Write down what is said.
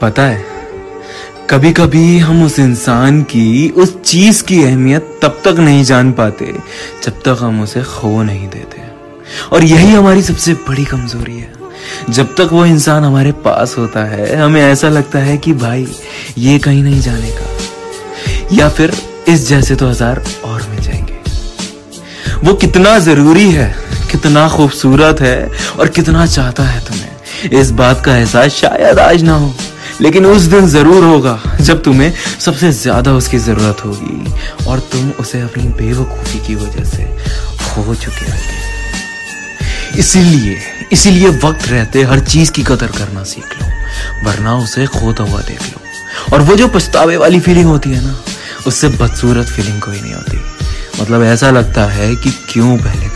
पता है कभी कभी हम उस इंसान की, उस चीज़ की अहमियत तब तक नहीं जान पाते, जब तक हम उसे खो नहीं देते। और यही हमारी सबसे बड़ी कमज़ोरी है। जब तक वो इंसान हमारे पास होता है, हमें ऐसा लगता है कि भाई, ये कहीं नहीं जाने का। या फिर इस जैसे तो हज़ार और मिल जाएँगे। वो कितना ज़रूरी है, कितना खूबसूरत है और कितना चाहता है तुम्हें। इस बात का एहसास शायद आज ना हो। लेकिन उस दिन ज़रूर होगा जब तुम्हें सबसे ज़्यादा उसकी ज़रूरत होगी और तुम उसे अपनी बेवकूफ़ी की वजह से खो चुके होंगे। इसीलिए इसीलिए वक्त रहते हर चीज़ की कदर करना सीख लो, वरना उसे खोता हुआ देख लो। और वो जो पछतावे वाली फीलिंग होती है ना, उससे बदसूरत फीलिंग कोई नहीं होती। मतलब ऐसा लगता है कि क्यों पहले